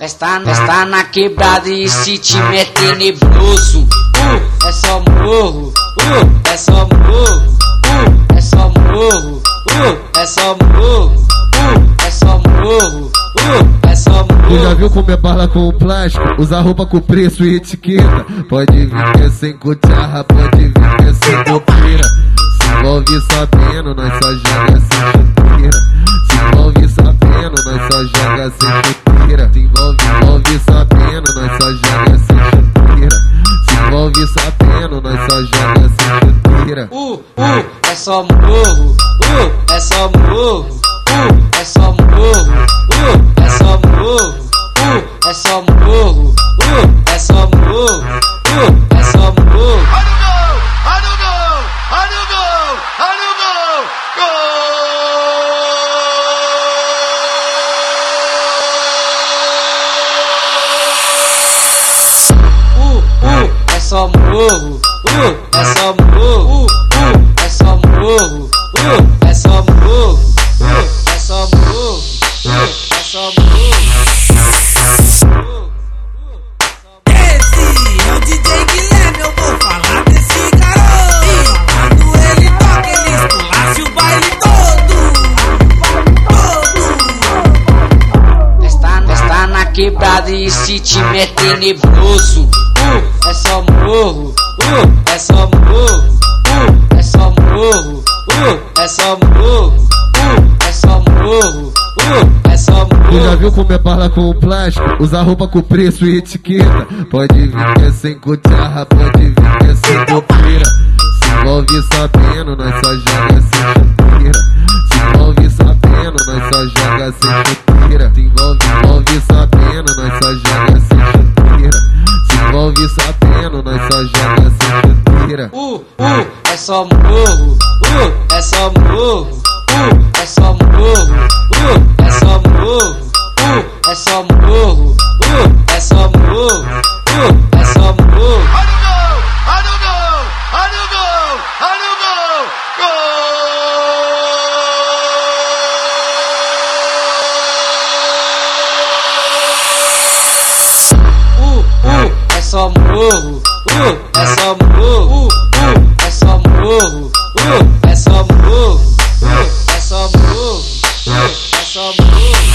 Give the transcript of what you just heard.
Está, está na quebrada e se time é tenebroso. Uh, é só morro, uh, é só morro, uh, é só morro, uh, é só morro, uh, é só morro, uh, é só morro. Tu já viu como é bala com plástico? Usa roupa com preço e etiqueta. Pode vir que é sem cucharra, pode vir que é sem copeira. Se envolve sabendo, nós só joga sem chuteira. Se envolve sabendo, nós só joga sem chuteira. Se envolve, envolve sabendo, nós só joga sem chuteira. Se envolve sabendo, nós só joga sem chuteira. Uh, uh, é só morro, uh, é só morro, uh, é só morro, uh, é só morro, uh, é só morro, uh, é só morro, uh, é só morro. Olha o gol! Olha o gol! Olha o gol! Quebrada e esse time é tenebroso. Uh, é só morro, uh, é só morro, uh, é só morro, uh, é só morro, uh, é só morro, uh, é só Tu já morro. viu como é bala com plástico? Usa roupa com preço e etiqueta. Pode vir que é sem cucharra, pode vir que é sem copeira. Se envolve sabendo, nós só joga sem chuteira. Se envolve sabendo, nós só joga sem chuteira. Se envolve Envolve sabendo, nós só joga sem chuteira. Uh, uh, é só morro, uh, é só morro, uh, é só morro, uh, só morro, uh, uh, é uh, uh, é só morro, uh, uh, é só morro, uh, é só morro, uh, é só morro, uh, é só morro.